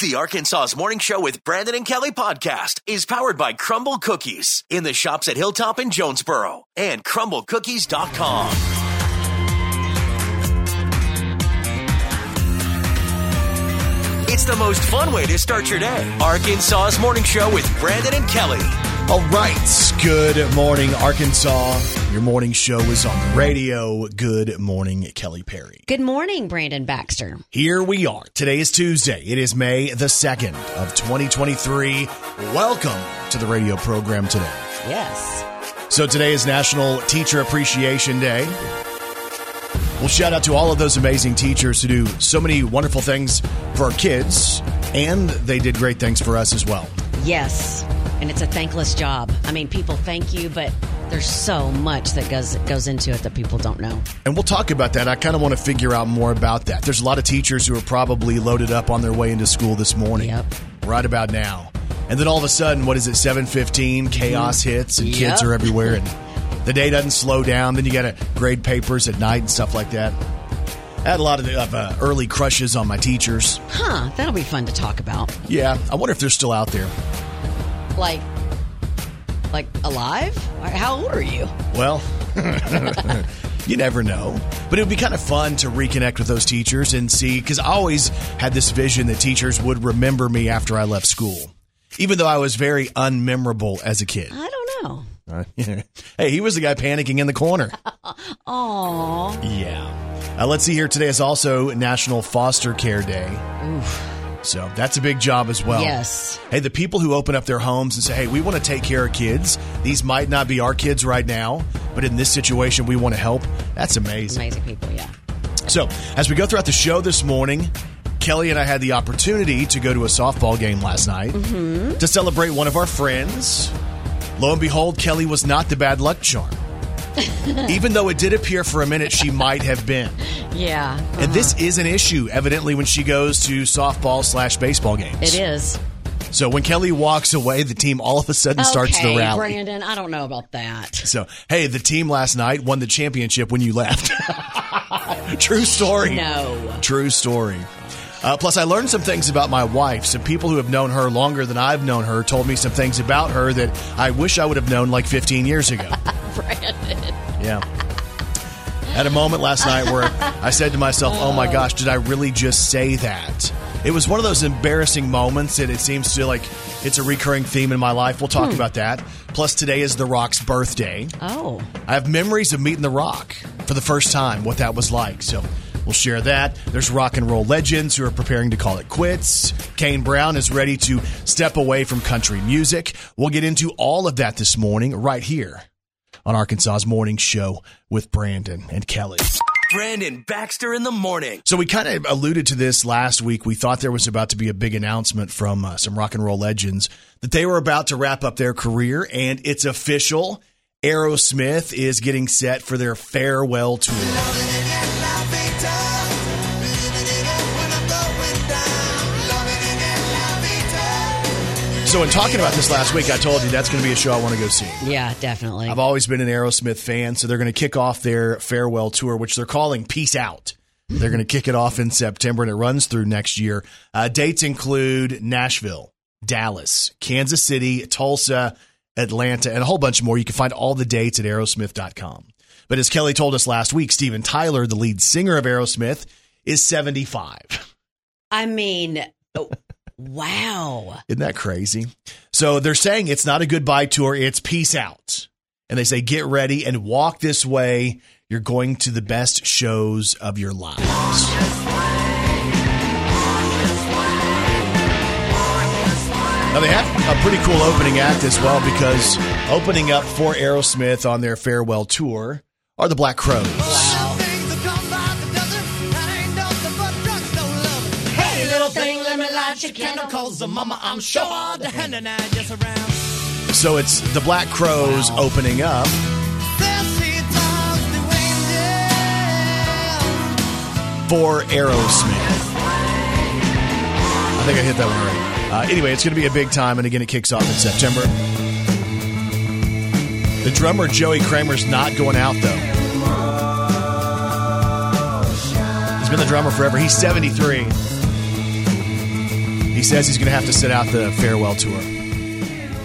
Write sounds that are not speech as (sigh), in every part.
The Arkansas's Morning Show with Brandon and Kelly podcast is powered by Crumbl Cookies in the shops at Hilltop and Jonesboro and crumblcookies.com. It's the most fun way to start your day. Arkansas's Morning Show with Brandon and Kelly. All right. Good morning, Arkansas. Your morning show is on the radio. Good morning, Kelly Perry. Good morning, Brandon Baxter. Here we are. Today is Tuesday. It is May the 2nd of 2023. Welcome to the radio program today. Yes. So today is National Teacher Appreciation Day. We'll shout out to all of those amazing teachers who do so many wonderful things for our kids, and they did great things for us as well. Yes. And it's a thankless job. I mean, people thank you, but there's so much that goes goes into it that people don't know. And we'll talk about that. I kind of want to figure out more about that. There's a lot of teachers who are probably loaded up on their way into school this morning. Yep. Right about now. And then all of a sudden, what is it, 715, chaos mm-hmm. hits and kids are everywhere and the day doesn't slow down. Then you got to grade papers at night and stuff like that. I had a lot of, of uh, early crushes on my teachers. Huh, that'll be fun to talk about. Yeah, I wonder if they're still out there. Like like alive? How old are you? Well, (laughs) you never know. But it would be kind of fun to reconnect with those teachers and see, because I always had this vision that teachers would remember me after I left school, even though I was very unmemorable as a kid. I don't know. Uh, (laughs) hey, he was the guy panicking in the corner. (laughs) Aw. Yeah. Uh, let's see here. Today is also National Foster Care Day. So that's a big job as well. Yes. Hey, the people who open up their homes and say, hey, we want to take care of kids. These might not be our kids right now, but in this situation, we want to help. That's amazing. Amazing people, yeah. So, as we go throughout the show this morning, Kelly and I had the opportunity to go to a softball game last night to celebrate one of our friends. Lo and behold, Kelly was not the bad luck charm. (laughs) Even though it did appear for a minute she might have been. Yeah. And this uh-huh. is an issue, evidently, when she goes to softball slash baseball games. It is. So when Kelly walks away, the team all of a sudden starts okay, the rally. Brandon, I don't know about that. So, hey, the team last night won the championship when you left. (laughs) True story. No. True story. Uh, plus, I learned some things about my wife. Some people who have known her longer than I've known her told me some things about her that I wish I would have known like 15 years ago. (laughs) Brandon. Yeah. At a moment last night where I said to myself, oh my gosh, did I really just say that? It was one of those embarrassing moments, and it seems to like it's a recurring theme in my life. We'll talk about that. Plus, today is The Rock's birthday. Oh. I have memories of meeting The Rock for the first time, what that was like. So we'll share that. There's rock and roll legends who are preparing to call it quits. Kane Brown is ready to step away from country music. We'll get into all of that this morning right here on Arkansas's Morning Show with Brandon and Kelly. Brandon Baxter in the morning. So we kind of alluded to this last week. We thought there was about to be a big announcement from uh, some rock and roll legends that they were about to wrap up their career, and it's official. Aerosmith is getting set for their farewell tour. So, in talking about this last week, I told you that's going to be a show I want to go see. Yeah, definitely. I've always been an Aerosmith fan, so they're going to kick off their farewell tour, which they're calling Peace Out. They're going to kick it off in September and it runs through next year. Uh, dates include Nashville, Dallas, Kansas City, Tulsa, Atlanta, and a whole bunch more. You can find all the dates at aerosmith.com. But as Kelly told us last week, Steven Tyler, the lead singer of Aerosmith, is 75. I mean, oh, wow. Isn't that crazy? So they're saying it's not a goodbye tour, it's peace out. And they say, get ready and walk this way. You're going to the best shows of your lives. Now, they have a pretty cool opening act as well because opening up for Aerosmith on their farewell tour are the Black Crowes. Hey, little thing, let me light your candle, cause the mama, I'm sure the hand and I just around. So it's the Black Crowes opening up. There she talks to angels. for Aerosmith. I think I hit that one right. Uh, anyway, it's going to be a big time, and again, it kicks off in September. The drummer Joey Kramer's not going out though. He's been the drummer forever. He's 73. He says he's going to have to sit out the farewell tour.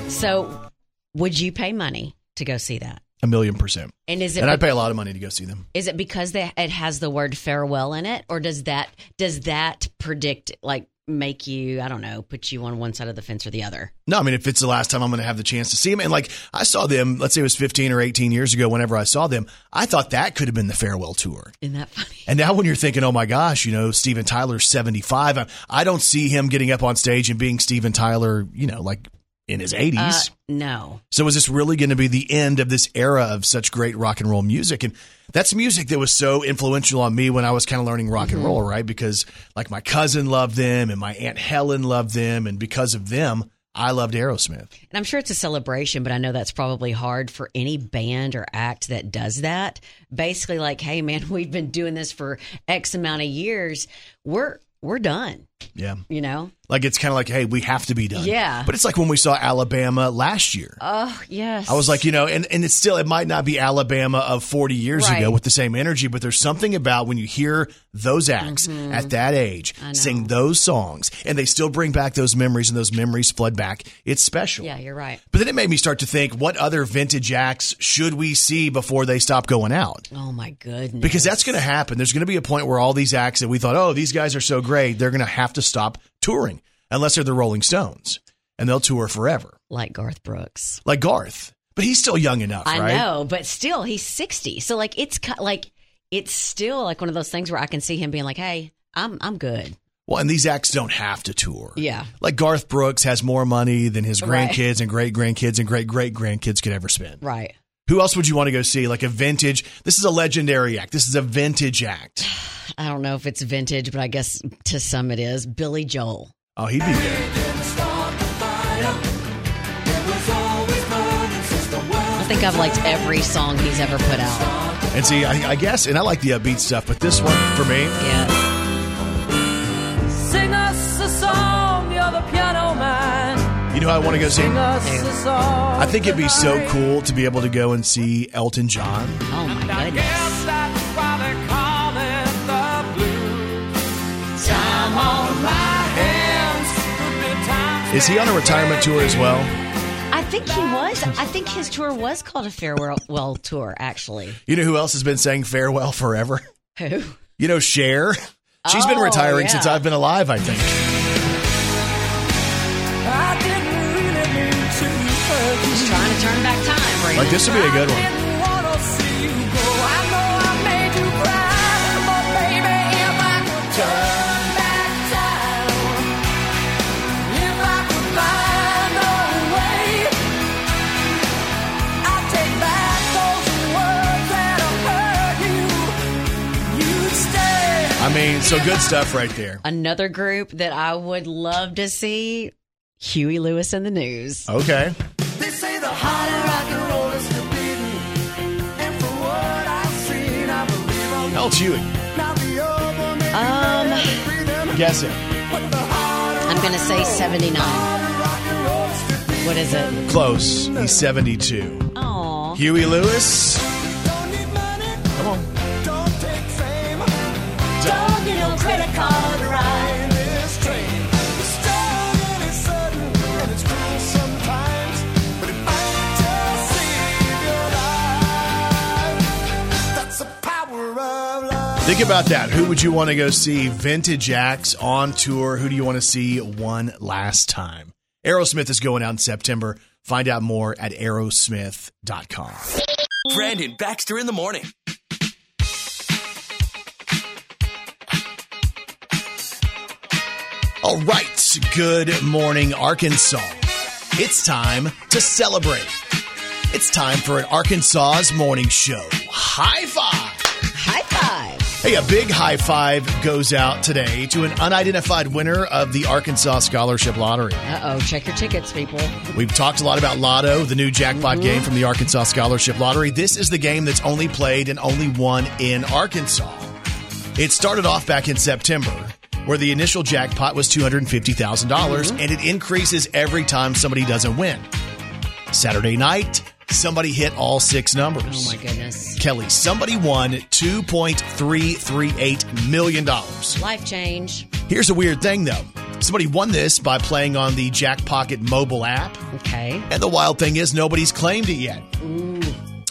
So, would you pay money to go see that? A million percent. And is it And I'd pay a lot of money to go see them. is it because they, it has the word farewell in it, or does that does that predict like make you I don't know put you on one side of the fence or the other? No, I mean, if it's the last time I'm going to have the chance to see him, and like I saw them, let's say it was 15 or 18 years ago, whenever I saw them, I thought that could have been the farewell tour. Isn't that funny? And now when you're thinking, oh my gosh, you know, Steven Tyler's 75, I, I don't see him getting up on stage and being Steven Tyler, you know, like in his 80s. Uh, no. So is this really going to be the end of this era of such great rock and roll music? And that's music that was so influential on me when I was kind of learning rock and roll, right? Because like my cousin loved them and my aunt Helen loved them, and because of them, I loved Aerosmith. And I'm sure it's a celebration, but I know that's probably hard for any band or act that does that. Basically, like, hey man, (laughs) we've been doing this for X amount of years. We're we're done. Yeah. You know? Like it's kind of like, hey, we have to be done. Yeah. But it's like when we saw Alabama last year. Oh yes. I was like, you know, and, and it's still, it might not be Alabama of 40 years Right. ago with the same energy, but there's something about when you hear those acts at that age Mm-hmm. Sing those songs and they still bring back those memories and those memories flood back. It's special. Yeah, you're right. But then it made me start to think, what other vintage acts should we see before they stop going out? Oh my goodness. Because that's going to happen. There's going to be a point where all these acts that we thought, oh, these guys are so great, they're going to have to stop touring unless they're the Rolling Stones and they'll tour forever, like Garth Brooks. like Garth. But he's still young enough, I right? know, but still, he's 60. So like, it's like, it's still like one of those things where I can see him being like, "Hey, I'm I'm good." Well, and these acts don't have to tour. Yeah. Like Garth Brooks has more money than his Right. grandkids and great grandkids and great great grandkids could ever spend. Right. Who else would you want to go see? Like a vintage. This is a legendary act. This is a vintage act. (sighs) I don't know if it's vintage, but I guess to some it is. Billy Joel. Oh, he'd be good. I think I've liked every song he's ever put out. And see, I, I guess, and I like the upbeat stuff, but this one for me, Yeah. Sing us you know, who I want to go see. Sing us a song. I think it'd be so cool to be able to go and see Elton John. Oh my goodness. guess that's why they call it the blues. Time on my hands. Could be times Is he on a retirement tour as well? I think he was. I think his tour was called a farewell well tour. Actually, You know who else has been saying farewell forever? who? You know, Cher. She's been Oh, retiring yeah. since I've been alive, I think. Those words that hurt you. You'd stay. I mean, so good stuff right there. Another group that I would love to see. Huey Lewis and the News. Okay. Believe I'll How old's Huey? not be over. Maybe Um, breathing, Guessing. but the heart of I'm gonna say 79. rock and roll is still beating. What is it? Close. He's 72. Oh, Huey Lewis. Don't need money, Come on. don't take fame, don't need no credit card to Think about that. Who would you want to go see? Vintage acts on tour. Who do you want to see one last time? Aerosmith is going out in September. Find out more at aerosmith.com. Brandon Baxter in the morning. All right. Good morning, Arkansas. It's time to celebrate. It's time for an Arkansas's morning show. High five. Hey, a big high five goes out today to an unidentified winner of the Arkansas Scholarship Lottery. Uh oh, check your tickets, people. We've talked a lot about Lotto, the new jackpot game from the Arkansas Scholarship Lottery. This is the game that's only played and only won in Arkansas. It started off back in September, where the initial jackpot was $250,000, and it increases every time somebody doesn't win. Saturday night, somebody hit all six numbers. Oh my goodness. Kelly, somebody won $2.338 million. Life change. Here's a weird thing, though. Somebody won this by playing on the Jackpocket mobile app. Okay. And the wild thing is, nobody's claimed it yet.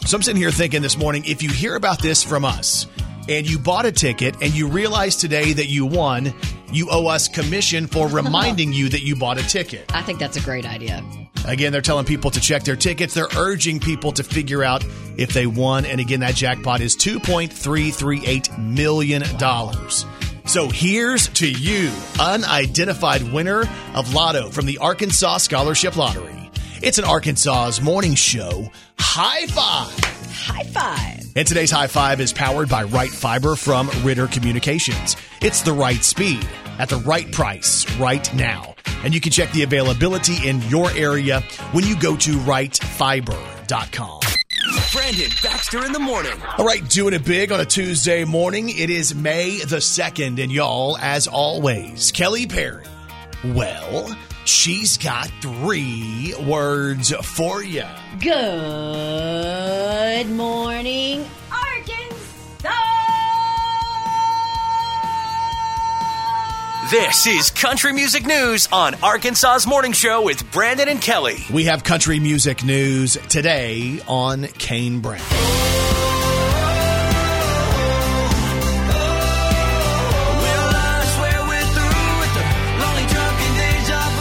So I'm sitting here thinking this morning if you hear about this from us and you bought a ticket and you realize today that you won, you owe us commission for (laughs) reminding you that you bought a ticket. I think that's a great idea. Again, they're telling people to check their tickets. They're urging people to figure out if they won. And again, that jackpot is $2.338 million. So here's to you, unidentified winner of Lotto from the Arkansas Scholarship Lottery. It's an Arkansas's morning show. High five! High five. And today's high five is powered by Right Fiber from Ritter Communications. It's the right speed at the right price right now. And you can check the availability in your area when you go to rightfiber.com. Brandon Baxter in the morning. All right, doing it big on a Tuesday morning. It is May the 2nd, and y'all, as always, Kelly Perry. Well, she's got three words for you. Good morning, This is Country Music News on Arkansas's Morning Show with Brandon and Kelly. We have country music news today on Kane Brown.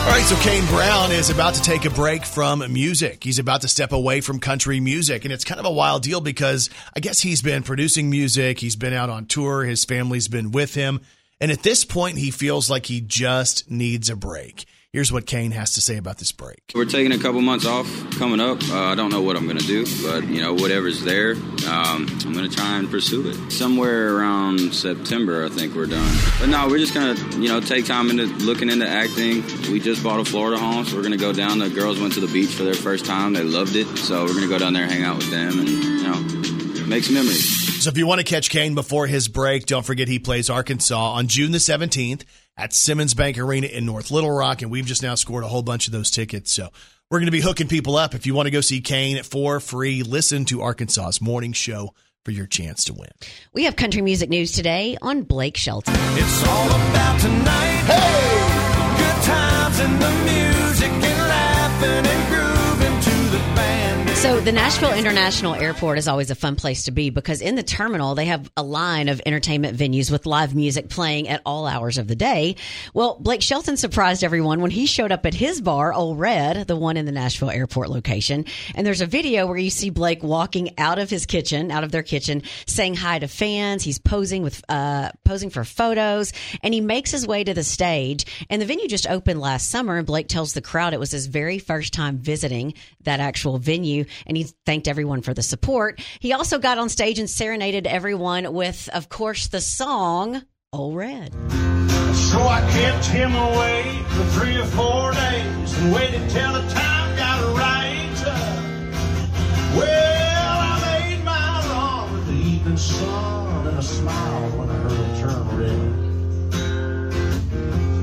All right, so Kane Brown is about to take a break from music. He's about to step away from country music. And it's kind of a wild deal because I guess he's been producing music, he's been out on tour, his family's been with him. And at this point, he feels like he just needs a break. Here's what Kane has to say about this break. We're taking a couple months off coming up. Uh, I don't know what I'm going to do, but you know, whatever's there, um, I'm going to try and pursue it. Somewhere around September, I think we're done. But no, we're just going to, you know, take time into looking into acting. We just bought a Florida home, so we're going to go down. The girls went to the beach for their first time. They loved it, so we're going to go down there hang out with them and, you know, make some memories. So if you want to catch Kane before his break, don't forget he plays Arkansas on June the 17th at Simmons Bank Arena in North Little Rock. And we've just now scored a whole bunch of those tickets. So we're going to be hooking people up. If you want to go see Kane for free, listen to Arkansas's morning show for your chance to win. We have country music news today on Blake Shelton. It's all about tonight. Hey! Good times and the music and laughing and grooving to the band. So, the Nashville International Airport is always a fun place to be because in the terminal, they have a line of entertainment venues with live music playing at all hours of the day. Well, Blake Shelton surprised everyone when he showed up at his bar, Ole Red, the one in the Nashville Airport location. And there's a video where you see Blake walking out of his kitchen, out of their kitchen, saying hi to fans. He's posing with, uh, posing for photos and he makes his way to the stage. And the venue just opened last summer and Blake tells the crowd it was his very first time visiting that actual venue and he thanked everyone for the support. He also got on stage and serenaded everyone with, of course, the song Old Red. So I kept him away for three or four days and waited till the time got right. Well, I made my wrong with the evening sun and a smile when I heard him turn red.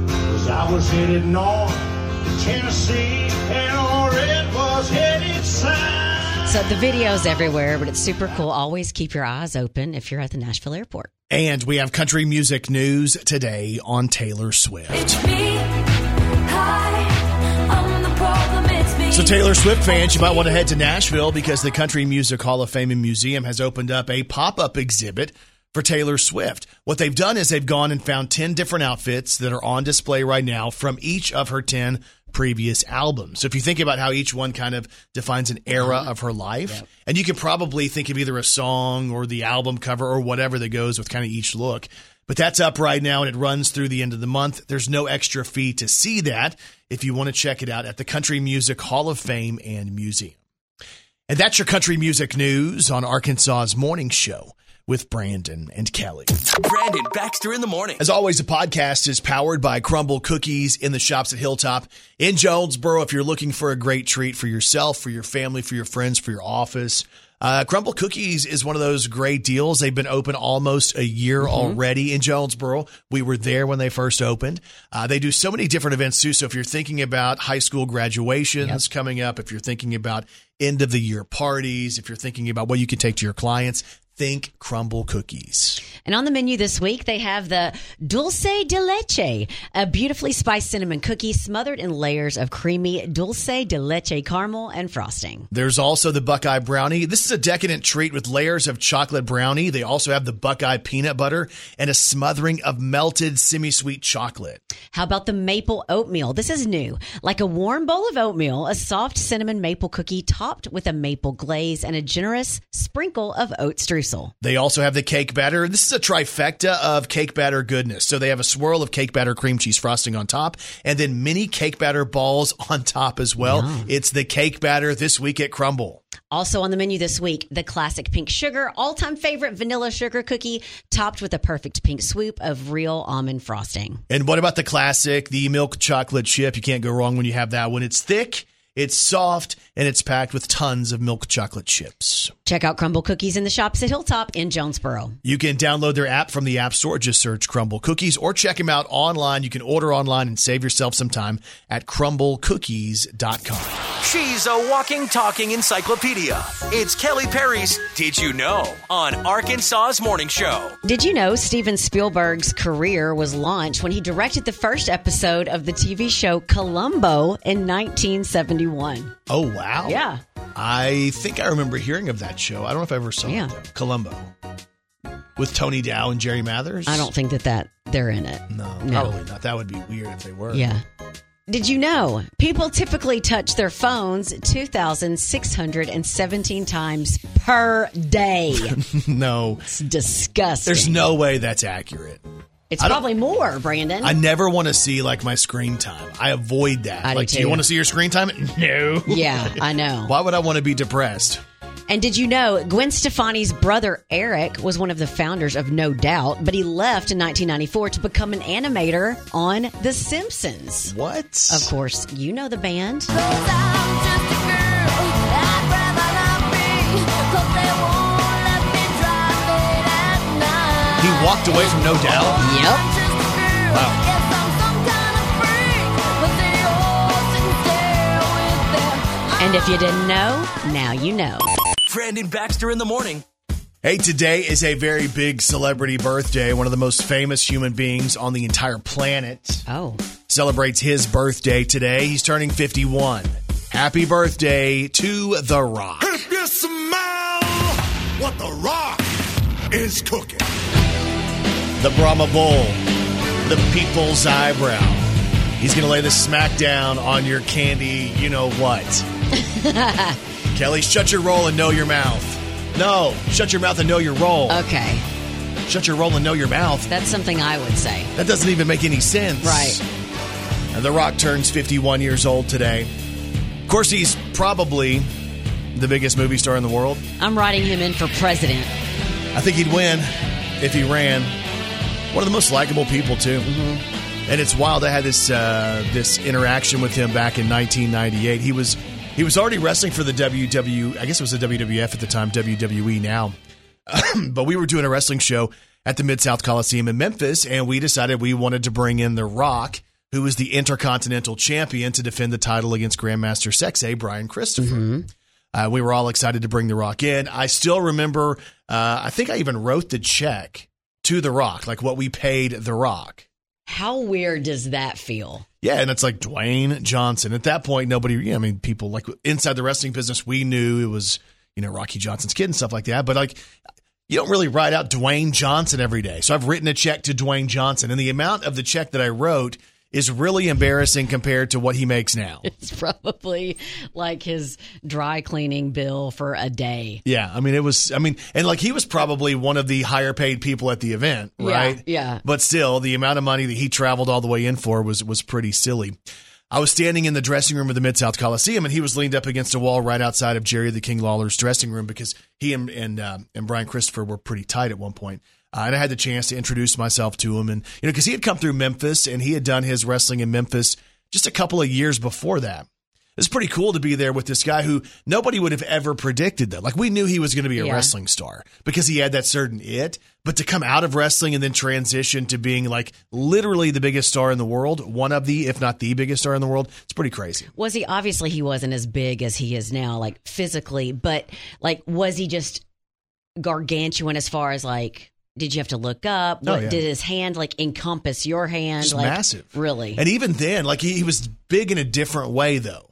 Cause I was headed north to Tennessee and old red was headed south. So the video's everywhere, but it's super cool. Always keep your eyes open if you're at the Nashville airport. And we have country music news today on Taylor Swift. So, Taylor Swift fans, you might want to head to Nashville because the Country Music Hall of Fame and Museum has opened up a pop up exhibit for Taylor Swift. What they've done is they've gone and found 10 different outfits that are on display right now from each of her 10 previous albums. So, if you think about how each one kind of defines an era uh-huh. of her life, and you could probably think of either a song or the album cover or whatever that goes with kind of each look. But that's up right now and it runs through the end of the month. There's no extra fee to see that if you want to check it out at the Country Music Hall of Fame and Museum. And that's your country music news on Arkansas's morning show with Brandon and Kelly. Brandon Baxter in the morning. As always, the podcast is powered by Crumbl Cookies in the shops at Hilltop in Jonesboro. If you're looking for a great treat for yourself, for your family, for your friends, for your office, Uh, Crumbl Cookies is one of those great deals. They've been open almost a year already in Jonesboro. We were there when they first opened. Uh, they do so many different events too. So if you're thinking about high school graduations coming up, if you're thinking about end of the year parties, if you're thinking about what you can take to your clients, think Crumbl Cookies. And on the menu this week, they have the dulce de leche, a beautifully spiced cinnamon cookie smothered in layers of creamy dulce de leche caramel and frosting. There's also the Buckeye Brownie. This is a decadent treat with layers of chocolate brownie. They also have the Buckeye peanut butter and a smothering of melted semi sweet chocolate. How about the maple oatmeal? This is new. Like a warm bowl of oatmeal, a soft cinnamon maple cookie topped with a maple glaze and a generous sprinkle of oat streusel. They also have the cake batter. This is a trifecta of cake batter goodness. So they have a swirl of cake batter cream cheese frosting on top and then mini cake batter balls (laughs) on top as well. It's the cake batter this week at Crumbl. Also on the menu this week, the classic pink sugar, all time favorite vanilla sugar cookie, topped with a perfect pink swoop of real almond frosting. And what about the classic, the milk chocolate chip? You can't go wrong when you have that one. It's thick, it's soft, and it's packed with tons of milk chocolate chips. Check out Crumbl Cookies in the shops at Hilltop in Jonesboro. You can download their app from the App Store. Just search Crumbl Cookies or check them out online. You can order online and save yourself some time at crumblcookies.com. She's a walking, talking encyclopedia. It's Kelly Perry's Did You Know on Arkansas's Morning Show. Did you know Steven Spielberg's career was launched when he directed the first episode of the TV show Columbo in 1971? Oh, wow. Yeah. I think I remember hearing of that show. I don't know if I ever saw Yeah. it. Columbo. With Tony Dow and Jerry Mathers? I don't think that, that they're in it. No, No. probably not. That would be weird if they were. Yeah. Did you know people typically touch their phones 2,617 times per day? (laughs) no. It's disgusting. There's no way that's accurate. It's probably more, Brandon. I never want to see like my screen time. I avoid that. I do like, do you want to see your screen time? No. yeah, I know. Why would I want to be depressed? And did you know Gwen Stefani's brother Eric was one of the founders of No Doubt, but he left in 1994 to become an animator on The Simpsons. What? Of course, you know the band. Walked away from No Doubt. Yep. And if you didn't know, now you know. Brandon Baxter in the morning. Hey, today is a very big celebrity birthday. One of the most famous human beings on the entire planet Oh, celebrates his birthday today. He's turning 51. Happy birthday to The Rock. If you smell what the rock is cooking. The Brahma Bull, the people's eyebrow. He's going to lay the smackdown on your candy, you know what. (laughs) Kelly, shut your roll and know your mouth. No, shut your mouth and know your roll. okay. Shut your roll and know your mouth. That's something I would say. That doesn't even make any sense. Right. And The Rock turns 51 years old today. Of course, he's probably the biggest movie star in the world. I'm writing him in for president. I think he'd win if he ran. One of the most likable people too. And it's wild. I had this uh, this interaction with him back in 1998. He was he was already wrestling for the WW. I guess it was the WWF at the time, WWE now. (clears throat) but we were doing a wrestling show at the Mid South Coliseum in Memphis, and we decided we wanted to bring in The Rock, who was the Intercontinental Champion, to defend the title against Grandmaster Sexay Brian Christopher. Uh, we were all excited to bring The Rock in. I still remember, uh, I think I even wrote the check to The Rock, like what we paid The Rock. How weird does that feel? Yeah, and it's like Dwayne Johnson. At that point, nobody, yeah, I mean, people like inside the wrestling business, we knew it was, you know, Rocky Johnson's kid and stuff like that. But like, you don't really write out Dwayne Johnson every day. So I've written a check to Dwayne Johnson, and the amount of the check that I wrote is really embarrassing compared to what he makes now. (laughs) It's probably like his dry cleaning bill for a day. Yeah, I mean, it was, I mean, and like he was probably one of the higher paid people at the event, Yeah, right? yeah. But still, the amount of money that he traveled all the way in for was was pretty silly. I was standing in the dressing room of the Mid South Coliseum, and he was leaned up against a wall right outside of Jerry the King Lawler's dressing room because he and and uh, and Brian Christopher were pretty tight at one point. Uh, and I had the chance to introduce myself to him, and you know, because he had come through Memphis and he had done his wrestling in Memphis just a couple of years before that. It's pretty cool to be there with this guy who nobody would have ever predicted that. Like we knew he was going to be a Yeah. wrestling star because he had that certain it, but to come out of wrestling and then transition to being like literally the biggest star in the world, one of the, if not the biggest star in the world, it's pretty crazy. Was he obviously he wasn't as big as he is now, like physically, but like was he just gargantuan as far as like did you have to look up? Oh, What yeah. did his hand like encompass your hand? Like, massive. Really? And even then, like he, he was big in a different way though.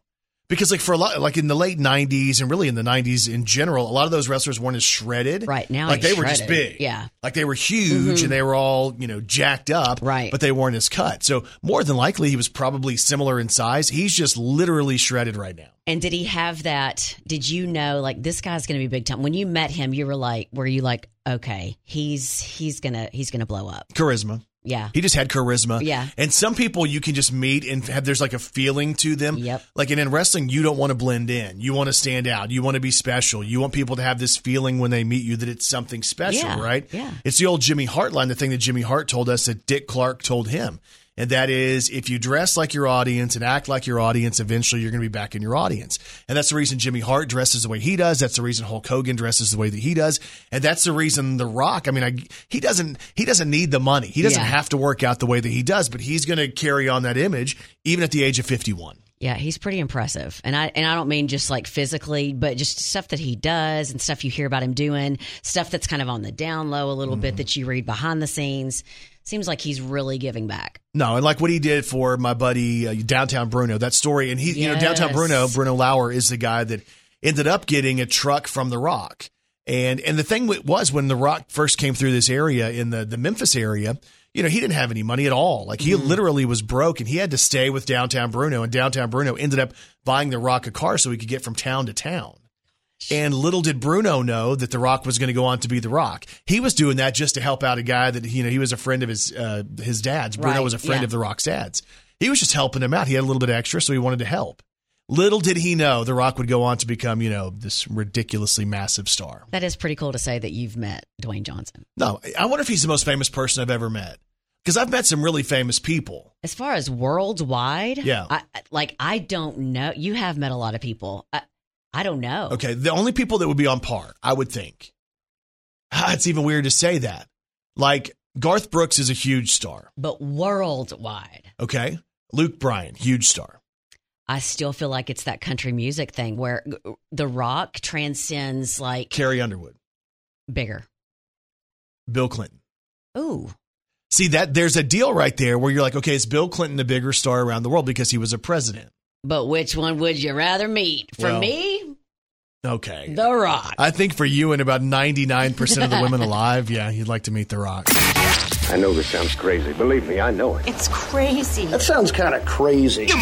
Because like for a lot, like in the late '90s and really in the '90s in general, a lot of those wrestlers weren't as shredded. Right, now like they were just big. Yeah. Mm-hmm. like they were huge and they were all you know jacked up. Right. but they weren't as cut. So more than likely, he was probably similar in size. He's just literally shredded right now. And did he have that? Did you know like this guy's going to be big time? When you met him, you were like, were you like, okay, he's he's gonna he's gonna blow up? Charisma. Yeah, He just had charisma. Yeah. And some people you can just meet and have there's like a feeling to them. Yep. Like and in wrestling, you don't want to blend in. You want to stand out. You want to be special. You want people to have this feeling when they meet you that it's something special, Yeah, right? yeah. It's the old Jimmy Hart line, the thing that Jimmy Hart told us that Dick Clark told him. And that is if you dress like your audience and act like your audience, eventually you're going to be back in your audience. And that's the reason Jimmy Hart dresses the way he does. That's the reason Hulk Hogan dresses the way that he does. And that's the reason The Rock, I mean, I, he doesn't, he doesn't need the money. He doesn't Yeah. have to work out the way that he does, but he's going to carry on that image even at the age of 51. yeah, he's pretty impressive. And I and I don't mean just like physically, but just stuff that he does and stuff you hear about him doing, stuff that's kind of on the down low a little Mm-hmm. bit that you read behind the scenes. Seems like he's really giving back. No, and like what he did for my buddy uh, Downtown Bruno, that story, and he, you know, Downtown Bruno, Bruno Lauer is the guy that ended up getting a truck from The Rock, and and the thing was when The Rock first came through this area in the the Memphis area, you know, he didn't have any money at all. Like he literally was broke, and he had to stay with Downtown Bruno, and Downtown Bruno ended up buying The Rock a car so he could get from town to town. And little did Bruno know that The Rock was going to go on to be The Rock. He was doing that just to help out a guy that you know he was a friend of his uh, his dad's. Bruno Right, was a friend yeah. of The Rock's dad's. He was just helping him out. He had a little bit extra, so he wanted to help. Little did he know The Rock would go on to become you know this ridiculously massive star. That is pretty cool to say that you've met Dwayne Johnson. No, I wonder if he's the most famous person I've ever met because I've met some really famous people. As far as worldwide, Yeah. I, like I don't know. You have met a lot of people. I, I don't know. Okay, the only people that would be on par, I would think. Ah, It's even weird to say that. Like Garth Brooks is a huge star. but worldwide, Okay. Luke Bryan, huge star. I still feel like it's that country music thing where The Rock transcends like Carrie Underwood, bigger. Bill Clinton. Ooh, See that there's a deal right there where you're like, okay, is Bill Clinton a bigger star around the world because he was a president? But which one would you rather meet? For Well, me, Okay. The Rock. I think for you and about 99% of the women alive, yeah, you'd like to meet The Rock. I know this sounds crazy. Believe me, I know it. It's crazy. That sounds kind of crazy. And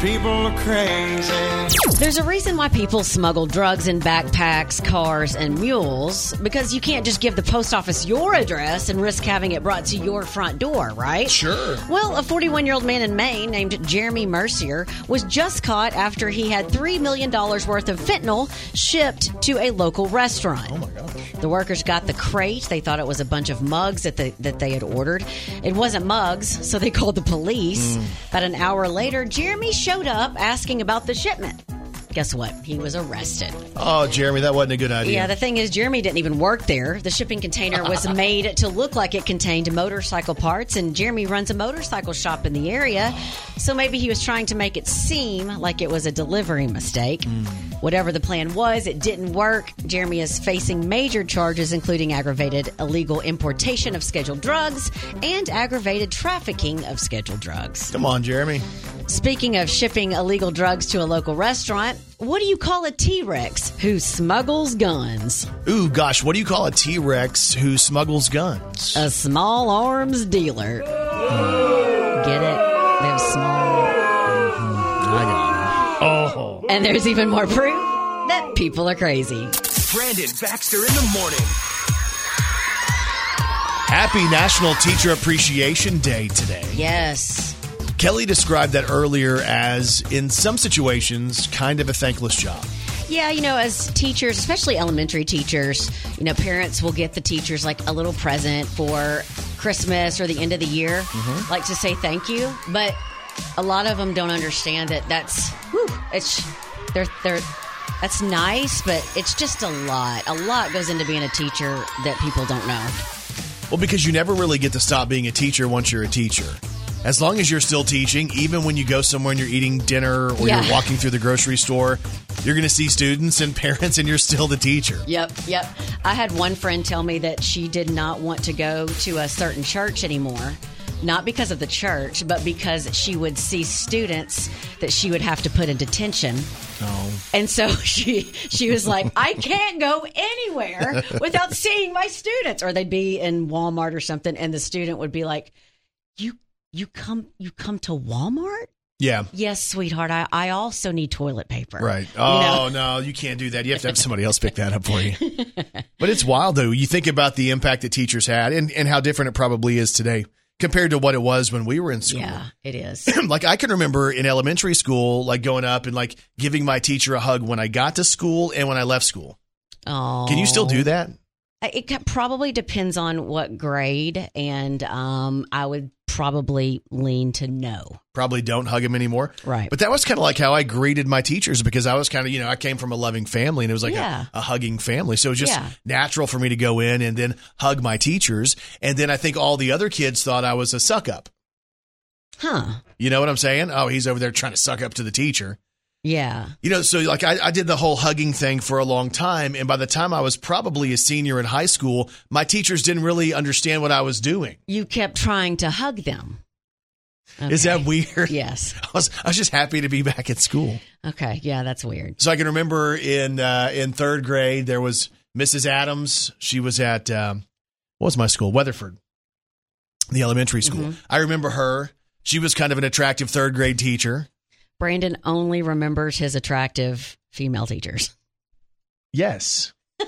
people are crazy. There's a reason why people smuggle drugs in backpacks, cars, and mules because you can't just give the post office your address and risk having it brought to your front door, right? Sure. Well, a 41 year old man in Maine named Jeremy Mercier was just caught after he had $3 million worth of fentanyl shipped to a local restaurant. Oh, my gosh. The workers got the crate. They thought it was a bunch of mugs that they, that they had ordered. It wasn't mugs, so they (laughs) called the police. Mm. About an hour later, Jeremy showed up asking about the shipment. Guess what? He was arrested. Oh, Jeremy, that wasn't a good idea. Yeah, the thing is, Jeremy didn't even work there. The shipping container was (laughs) made to look like it contained motorcycle parts, and Jeremy runs a motorcycle shop in the area. So maybe he was trying to make it seem like it was a delivery mistake. Hmm. Whatever the plan was, it didn't work. Jeremy is facing major charges, including aggravated illegal importation of scheduled drugs and aggravated trafficking of scheduled drugs. Come on, Jeremy. Speaking of shipping illegal drugs to a local restaurant, what do you call a T Rex who smuggles guns? Ooh, gosh, what do you call a T Rex who smuggles guns? A small arms dealer. Get it? They're small. Mm-hmm. I got it. Oh. And there's even more proof that people are crazy. Brandon Baxter in the morning. Happy National Teacher Appreciation Day today. Yes. Kelly described that earlier as, in some situations, kind of a thankless job. Yeah, you know, as teachers, especially elementary teachers, you know, parents will get the teachers like a little present for Christmas or the end of the year, mm-hmm. like to say thank you. But a lot of them don't understand that that's whew, it's they're they're that's nice, but it's just a lot. A lot goes into being a teacher that people don't know. Well, because you never really get to stop being a teacher once you're a teacher. As long as you're still teaching, even when you go somewhere and you're eating dinner or Yeah. you're walking through the grocery store, you're going to see students and (laughs) parents, and you're still the teacher. Yep, yep. I had one friend tell me that she did not want to go to a certain church anymore. Not because of the church, but because she would see students that she would have to put in detention. Oh. And so (laughs) she she was like, I can't go anywhere without seeing my students. Or they'd be in Walmart or something, and the student would be like, You you come you come to Walmart? Yeah. Yes, sweetheart. I, I also need toilet paper. Right. You Oh, know? no, you can't do that. You have to have somebody else pick that up for you. (laughs) but it's wild, though. You think about the impact that teachers had and, and how different it probably is today compared to what it was when we were in school. Yeah, it is. (clears throat) like I can remember in elementary school, like going up and like giving my teacher a hug when I got to school and when I left school. Oh, Can you still do that? It probably depends on what grade, and um, I would probably lean to no. Probably don't hug him anymore. Right. But that was kind of like how I greeted my teachers because I was kind of, you know, I came from a loving family and it was like Yeah. a, a hugging family. So it was just Yeah. natural for me to go in and then hug my teachers. And then I think all the other kids thought I was a suck up. Huh? You know what I'm saying? Oh, he's over there trying to suck up to the teacher. Yeah. You know, so like I, I did the whole hugging thing for a long time. And by the time I was probably a senior in high school, my teachers didn't really understand what I was doing. You kept trying to hug them. Is that weird? Yes. (laughs) I was, I was just happy to be back at school. Okay. Yeah, that's weird. So I can remember in uh, in third grade there was Mrs. Adams. She was at um, what was my school? Weatherford, the elementary school. Mm-hmm. I remember her. She was kind of an attractive third grade teacher. Brandon only remembers his attractive female teachers. Yes, (laughs)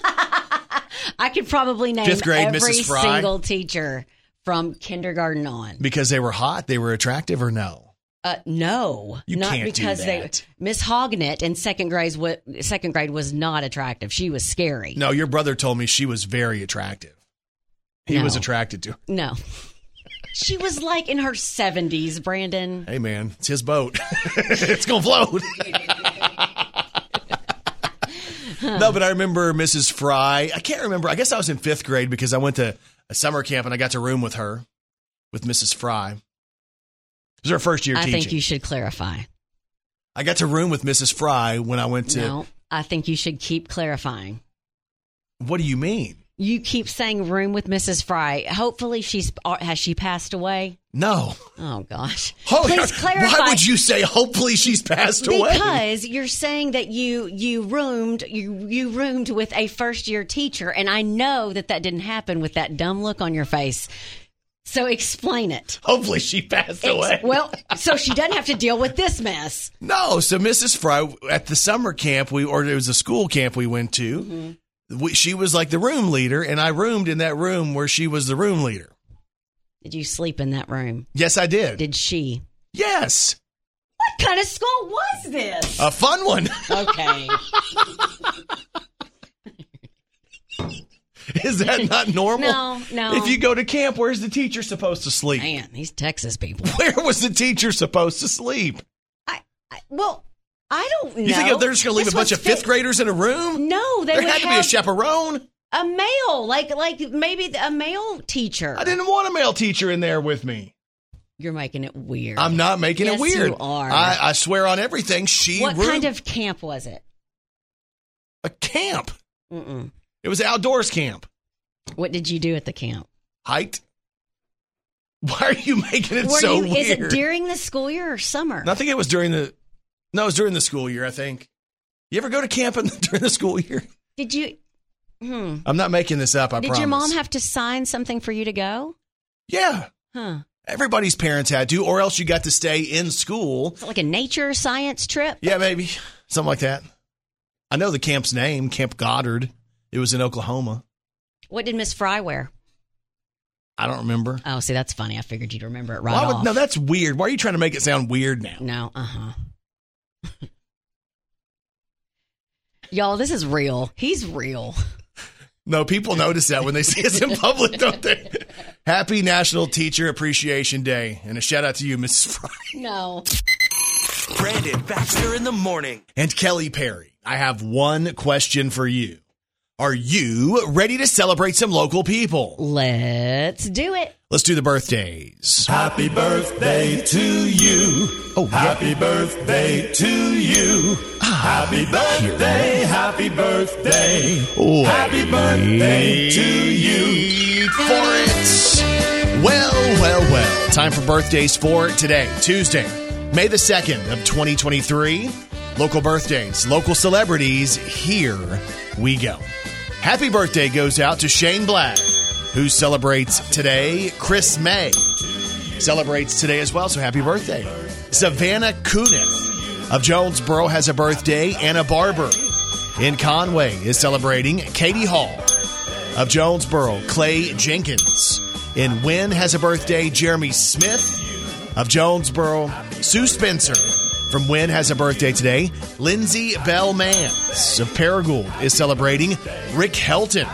I could probably name Fifth grade, every Mrs. Fry? single teacher from kindergarten on. because they were hot. They were attractive, or no? Uh, no, You not because they. Miss Hognett in second grade, wa- second grade was not attractive. She was scary. No, your brother told me she was very attractive. He No. was attracted to. her. No. She was like in her 70s, Brandon. Hey man, it's his boat. (laughs) it's gonna float. (laughs) no, but I remember Mrs. Fry. I can't remember. I guess I was in fifth grade because I went to a summer camp and I got to room with her, with Mrs. Fry. It was her first year I teaching. think you should clarify. I got to room with Mrs. Fry when I went to. No, I think you should keep clarifying. What do you mean? You keep saying room with Mrs. Fry. Hopefully, she's uh, has she passed away? No. Oh gosh! Oh, Please clarify. Why would you say? Hopefully, she's passed away. Because you're saying that you you roomed you you roomed with a first year teacher, and I know that that didn't happen with that dumb look on your face. So explain it. Hopefully, she passed away. well, so she (laughs) doesn't have to deal with this mess. No, so Mrs. Fry at the summer camp we or it was a school camp we went to. We, she was like the room leader, and I roomed in that room where she was the room leader. Did you sleep in that room? Yes, I did. Did she? yes, What kind of school was this? a fun one. Okay. (laughs) Is that not normal? No, no. If you go to camp, where's the teacher supposed to sleep? Man, these Texas people. (laughs) Where was the teacher supposed to sleep? I, I well, I don't know. You think they're just going to leave This a bunch of fifth fi- graders in a room? No, they there had to be a chaperone. a male, like like maybe a male teacher. I didn't want a male teacher in there with me. You're making it weird. I'm not making Yes, it weird. you are. I, I swear on everything. She What roomed kind of camp was it? a camp. Mm-mm. It was outdoors camp. What did you do at the camp? Hiked. Why are you making it Were so you, weird? Is it during the school year or summer? I think it was during the. No, it was during the school year. I think. You ever go to camp in, (laughs) during the school year? Did you? Hmm. I'm not making this up. I Did promise. your mom have to sign something for you to go? Yeah, Huh? everybody's parents had to, or else you got to stay in school. Like a nature science trip? Yeah, maybe something like that. I know the camp's name, Camp Goddard. It was in Oklahoma. What did Miss Fry wear? I don't remember. Oh, see, that's funny. I figured you'd remember it right would, off. no, that's weird. Why are you trying to make it sound weird now? No, uh huh. Y'all, this is real. He's real. No, people notice that when they see us in public, don't they? Happy National Teacher Appreciation Day. And a shout out to you, Mrs. Fry. No. Brandon Baxter in the morning. And Kelly Perry. I have one question for you. Are you ready to celebrate some local people? Let's do it. Let's do the birthdays. Happy birthday to you. Oh, yeah. Happy birthday to you. Ah, happy birthday, happy birthday. Happy birthday to you. for it. Well, well, well. Time for birthdays for today, Tuesday, May the 2nd of 2023. Local birthdays, local celebrities. Here we go. Happy birthday goes out to Shane Black, who celebrates today. Chris May celebrates today as well, so happy birthday. Savannah Kunith of Jonesboro has a birthday. Anna Barber in Conway is celebrating. Katie Hall of Jonesboro, Clay Jenkins. In Wynne has a birthday. Jeremy Smith of Jonesboro. Sue Spencer from Wynne has a birthday today. Lindsay Bell Mans of Paragould is celebrating. Rick Helton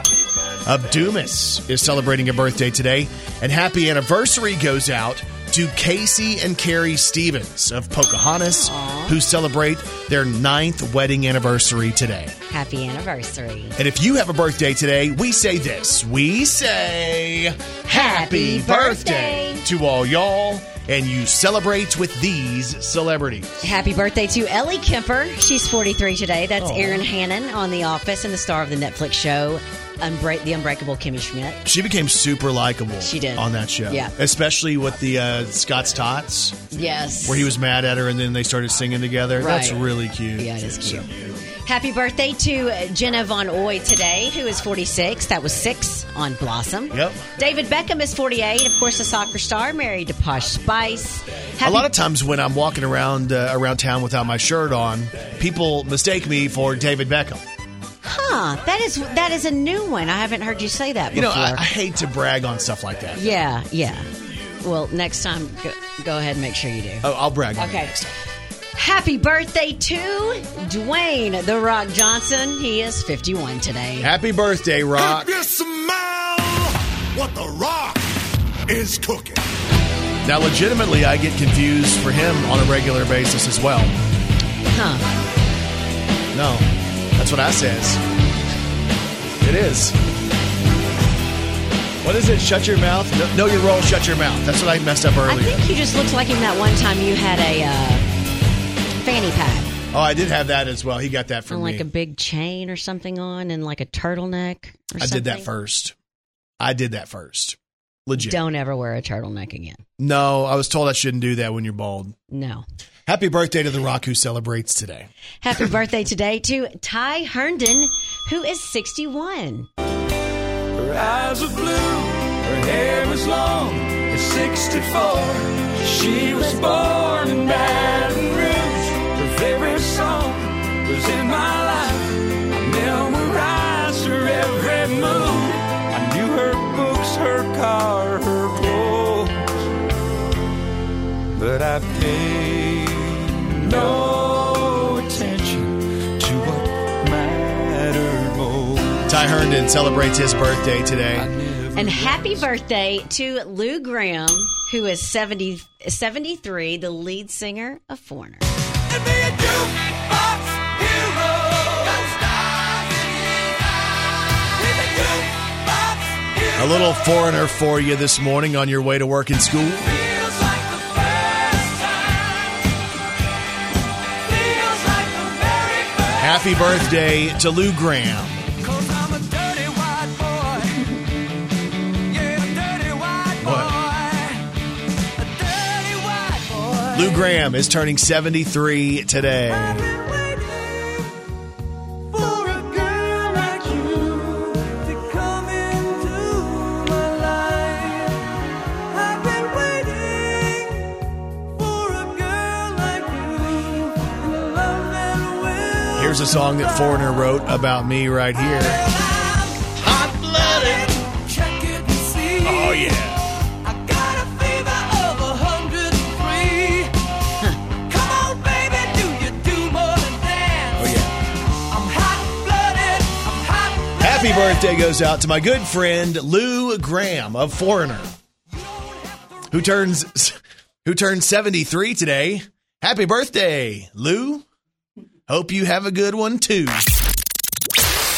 of Dumas is celebrating a birthday today. And happy anniversary goes out to Casey and Carrie Stevens of Pocahontas, who celebrate their ninth wedding anniversary today. Happy anniversary. And if you have a birthday today, we say this. We say happy, Happy birthday. birthday. to all y'all, and you celebrate with these celebrities. Happy birthday to Ellie Kemper. She's 43 today. That's Erin Hannon on The Office and the star of the Netflix show, Unbreak- The Unbreakable Kimmy Schmidt. She became super likable She did. on that show. Yeah. Especially with the uh, Scott's Tots, Yes. where he was mad at her and then they started singing together. That's Right. really cute. Yeah, it is cute. So- Happy birthday to Jenna Von Oy today, who is 46. That was six on Blossom. Yep. David Beckham is 48. Of course, a soccer star, married to Posh Spice. A lot of times when I'm walking around uh, around town without my shirt on, people mistake me for David Beckham. Huh. That is that is a new one. I haven't heard you say that Before. You before. know, I, I hate to brag on stuff like that. yeah, yeah. Well, next time, go, go ahead and make sure you do. Oh, I'll brag on it Okay. next time. Happy birthday to Dwayne The Rock Johnson. He is 51 today. Happy birthday, Rock. If you smell what the rock is cooking. Now, legitimately, I get confused for him on a regular basis as well. Huh. No, that's what I says. It is. What is it? Shut your mouth. No, know your role. Shut your mouth. That's what I messed up early. I think you just looked like him that one time you had a uh, fanny pack oh, I did have that as well. He got that from and like me. a big chain or something on and like a turtleneck or I did that first. I did that first. Legit. Don't ever wear a turtleneck again. No, I was told I shouldn't do that when you're bald. No. Happy birthday to the Rock who celebrates today. Happy birthday today to Ty Herndon, who is 61. Her eyes were blue, her hair was long. At 64, she was born in Baton Rouge. Her favorite song was in my life. I memorized her every move. I knew her books, her car, her clothes. But I paid Ty Herndon celebrates his birthday today. And happy birthday to Lou Gramm, who is 70, 73, the lead singer of Foreigner. And be a jukebox hero. He's a jukebox hero. A little foreigner for you this morning on your way to work and school. Feels like the first time. Feels like the very first. Happy birthday to Lou Gramm. You and a love that will. Here's a song that Foreigner wrote about me right here. Happy birthday goes out to my good friend Lou Gramm of Foreigner, who turns who turns 73 today. Happy birthday, Lou. Hope you have a good one too.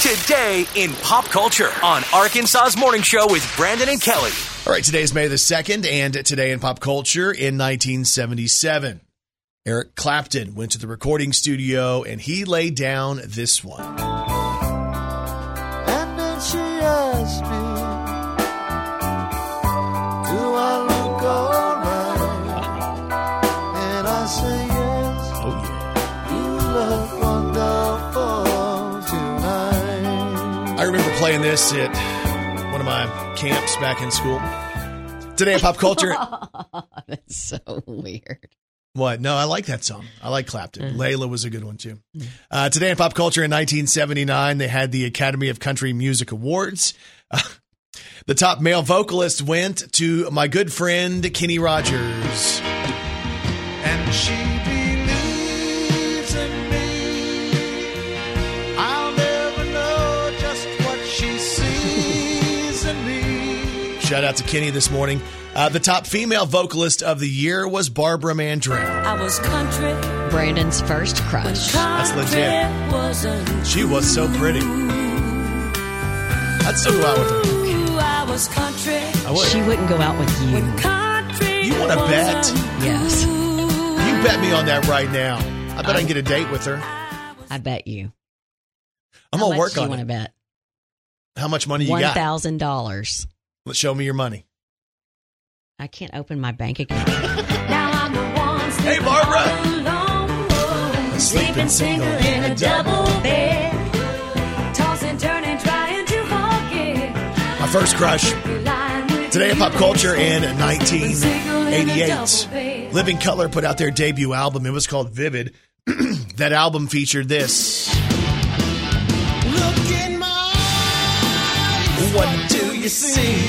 Today in pop culture on Arkansas's Morning Show with Brandon and Kelly. All right, today is May the 2nd, and today in pop culture in 1977, Eric Clapton went to the recording studio and he laid down this one. Asked me, Do I look alright? And I say yes. Oh, You look wonderful tonight. I remember playing this at one of my camps back in school. Today in pop culture. (laughs) That's so weird. What? No, I like that song. I like Clapton. Layla was a good one too. Uh, today in pop culture in 1979, they had the Academy of Country Music Awards. Uh, (laughs) the top male vocalist went to my good friend Kenny Rogers. And she Shout out to Kenny this morning. Uh, the top female vocalist of the year was Barbara Mandrell. I was country. Brandon's first crush. That's legit. Country wasn't She was so pretty. I'd still go out with her. I was country. I would. She wouldn't go out with you. You wanna bet? Yes. You bet me on that right now. I bet I can get a date with her. I bet you. I'm How gonna much work do you on want it. to bet? How much money you One got? thousand dollars. Let's show me your money. I can't open my bank account. (laughs) Now I'm the one Hey, Barbara. all alone. Sleeping Sleeping single single in a double bed. Tossing, turning, trying to forget. My first crush. Today in pop culture in 1988, Living Colour put out their debut album. It was called Vivid. (clears throat) that album featured this. Look in my eyes. What do you see?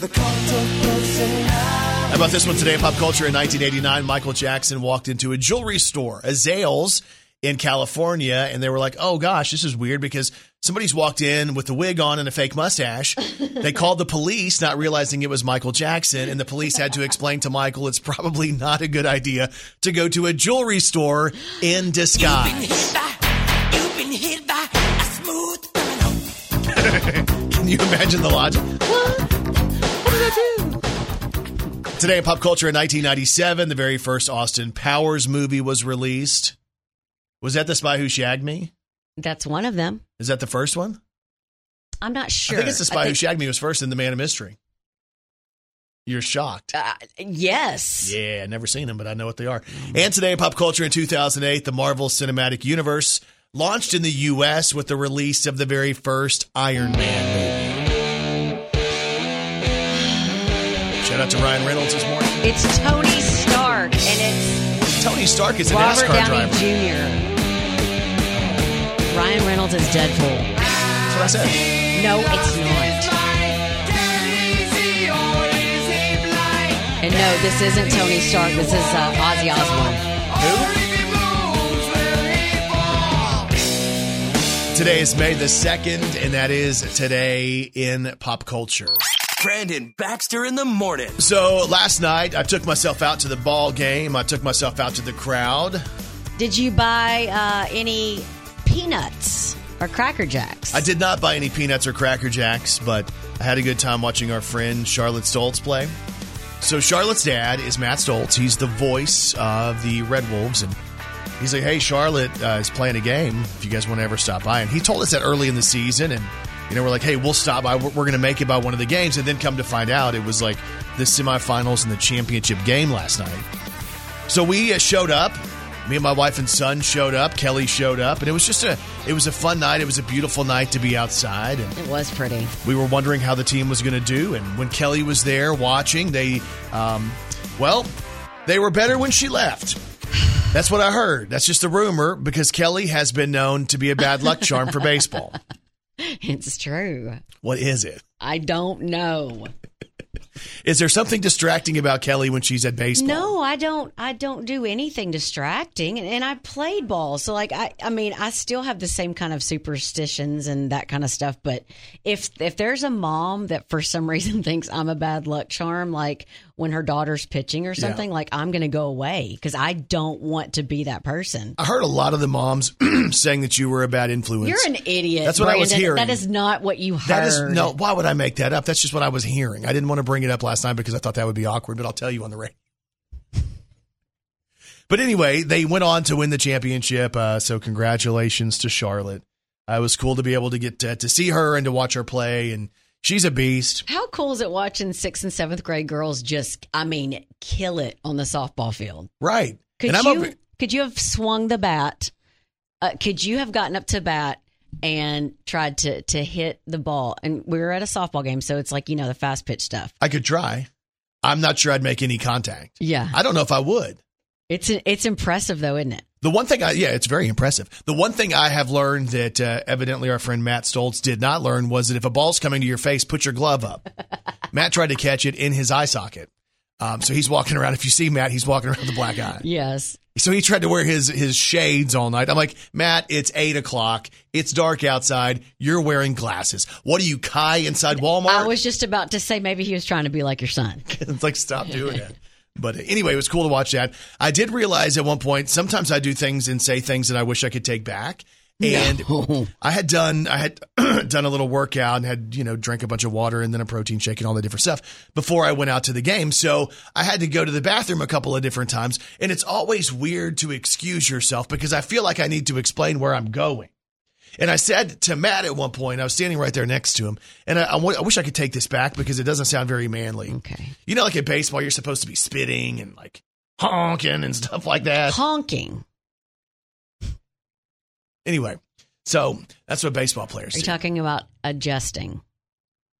The contemplation now. How about this one today in pop culture in 1989? Michael Jackson walked into a jewelry store, a Zales in California, and they were like, oh gosh, this is weird because somebody's walked in with a wig on and a fake mustache. (laughs) they called the police, not realizing it was Michael Jackson, and the police had to explain to Michael it's probably not a good idea to go to a jewelry store in disguise. You've been hit by a smooth funnel. Can you imagine the logic? What? Who is that dude? Today in pop culture in 1997, the very first Austin Powers movie was released. Was that The Spy Who Shagged Me? That's one of them. Is that the first one? I'm not sure. I think it's The Spy Who Shagged Me was first in The Man of Mystery. You're shocked. Uh, yes. Yeah, never seen them, but I know what they are. And today in pop culture in 2008, the Marvel Cinematic Universe launched in the U.S. with the release of the very first Iron Man movie. Shout out to Ryan Reynolds this morning. It's Tony Stark and it's Tony Stark is a Robert NASCAR Downey driver. Jr. Ryan Reynolds is Deadpool. That's what I said. No, it's not. And no, this isn't Tony Stark. This is uh, Ozzy Osbourne. Today is May the 2nd, and that is today in pop culture. Brandon Baxter in the morning. So last night, I took myself out to the ball game. I took myself out to the crowd. Did you buy uh, any peanuts or Cracker Jacks? I did not buy any peanuts or Cracker Jacks, but I had a good time watching our friend Charlotte Stoltz play. So Charlotte's dad is Matt Stoltz. He's the voice of the Red Wolves, and he's like, "Hey, Charlotte uh, is playing a game. If you guys want to ever stop by," and he told us that early in the season, and you know, we're like, "Hey, we'll stop by. We're, we're going to make it by one of the games," and then come to find out, it was like the semifinals and the championship game last night. So we uh, showed up. Me and my wife and son showed up. Kelly showed up, and it was just a it was a fun night. It was a beautiful night to be outside, and It was pretty. we were wondering how the team was going to do. And when Kelly was there watching, they, um, well, they were better when she left. That's what I heard. That's just a rumor because Kelly has been known to be a bad luck charm for baseball. (laughs) It's true. What is it? I don't know. Is there something distracting about Kelly when she's at baseball? No, I don't. I don't do anything distracting, and, and I played ball, so like I, I mean, I still have the same kind of superstitions and that kind of stuff. But if if there's a mom that for some (laughs) reason thinks I'm a bad luck charm, like when her daughter's pitching or something, like I'm going to go away because I don't want to be that person. I heard a lot of the moms (clears throat) saying that you were a bad influence. You're an idiot. That's what I was hearing. That is not what you heard. That is no. Why would I make that up? That's just what I was hearing. I didn't want to bring it up last night because I thought that would be awkward. But I'll tell you on the radio. (laughs) but anyway, they went on to win the championship. Uh, so congratulations to Charlotte. Uh, it was cool to be able to get to, to see her and to watch her play. And she's a beast. How cool is it watching sixth and seventh grade girls just, I mean, kill it on the softball field? Right. Could and I'm you over- could you have swung the bat? Uh, could you have gotten up to bat and tried to to hit the ball? And we were at a softball game, so it's like you know the fast pitch stuff. I could try. I'm not sure I'd make any contact. Yeah, I don't know if I would. it's it's impressive though, isn't it? The one thing I, yeah, it's very impressive. The one thing I have learned that uh, evidently our friend Matt Stoltz did not learn was that if a ball's coming to your face, put your glove up. (laughs) Matt tried to catch it in his eye socket. Um, so he's walking around. If you see Matt, he's walking around with a black eye. (laughs) Yes. So he tried to wear his his shades all night. I'm like, Matt, it's eight o'clock. It's dark outside. You're wearing glasses. What are you, Kai, inside Walmart? I was just about to say maybe he was trying to be like your son. (laughs) it's like stop doing that. But anyway, it was cool to watch that. I did realize at one point sometimes I do things and say things that I wish I could take back. And I had done I had (clears throat) done a little workout and had you know drank a bunch of water and then a protein shake and all the different stuff before I went out to the game. So I had to go to the bathroom a couple of different times, and it's always weird to excuse yourself because I feel like I need to explain where I'm going. And I said to Matt at one point, I was standing right there next to him, and I, I w- I wish I could take this back because it doesn't sound very manly. Okay. You know, like at baseball, you're supposed to be spitting and like honking and stuff like that. Honking. Anyway, so that's what baseball players Are you do. talking about adjusting?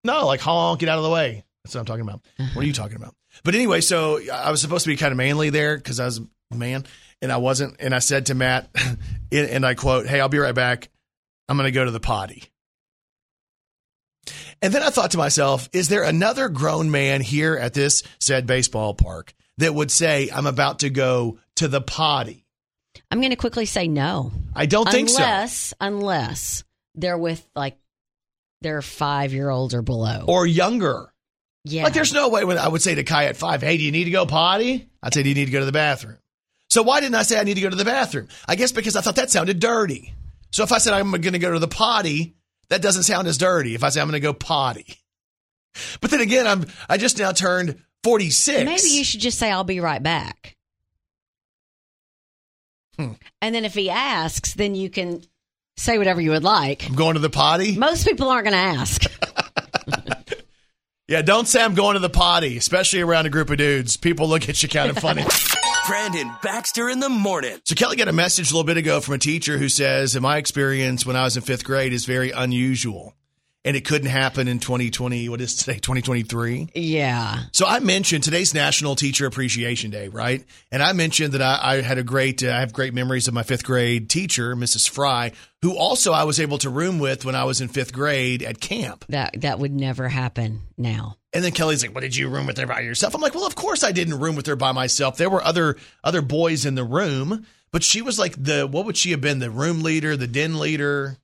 no, like honk, get out of the way. That's what I'm talking about. What are you uh-huh. talking about? But anyway, so I was supposed to be kind of manly there because I was a man, and I wasn't. And I said to Matt, (laughs) and I quote, "Hey, I'll be right back. I'm going to go to the potty." And then I thought to myself, is there another grown man here at this said baseball park that would say, I'm about to go to the potty? I'm going to quickly say no. I don't think so. unless, unless they're with like their five year olds or below. Or younger. yeah. Like, there's no way when I would say to Kai at five, hey, do you need to go potty? I'd say, do you need to go to the bathroom? So why didn't I say I need to go to the bathroom? I guess because I thought that sounded dirty. So if I said I'm going to go to the potty, that doesn't sound as dirty. If I say I'm going to go potty. But then again, I'm I just now turned 46. Maybe you should just say, I'll be right back. Hmm. And then if he asks, then you can say whatever you would like. I'm going to the potty. Most people aren't going to ask. (laughs) (laughs) Yeah, don't say I'm going to the potty, especially around a group of dudes. People look at you kind of funny. (laughs) Brandon Baxter in the morning. So Kelly got a message a little bit ago from a teacher who says, "In my experience, when I was in fifth grade, is very unusual, and it couldn't happen in 2020. What is today? 2023." yeah. So I mentioned today's National Teacher Appreciation Day, right? And I mentioned that I, I had a great, uh, I have great memories of my fifth grade teacher, Mrs. Fry, who also I was able to room with when I was in fifth grade at camp. That that would never happen now. And then Kelly's like, "What did you room with her by yourself?" I'm like, "Well, of course I didn't room with her by myself. There were other other boys in the room, but she was like the what would she have been? The room leader, the den leader.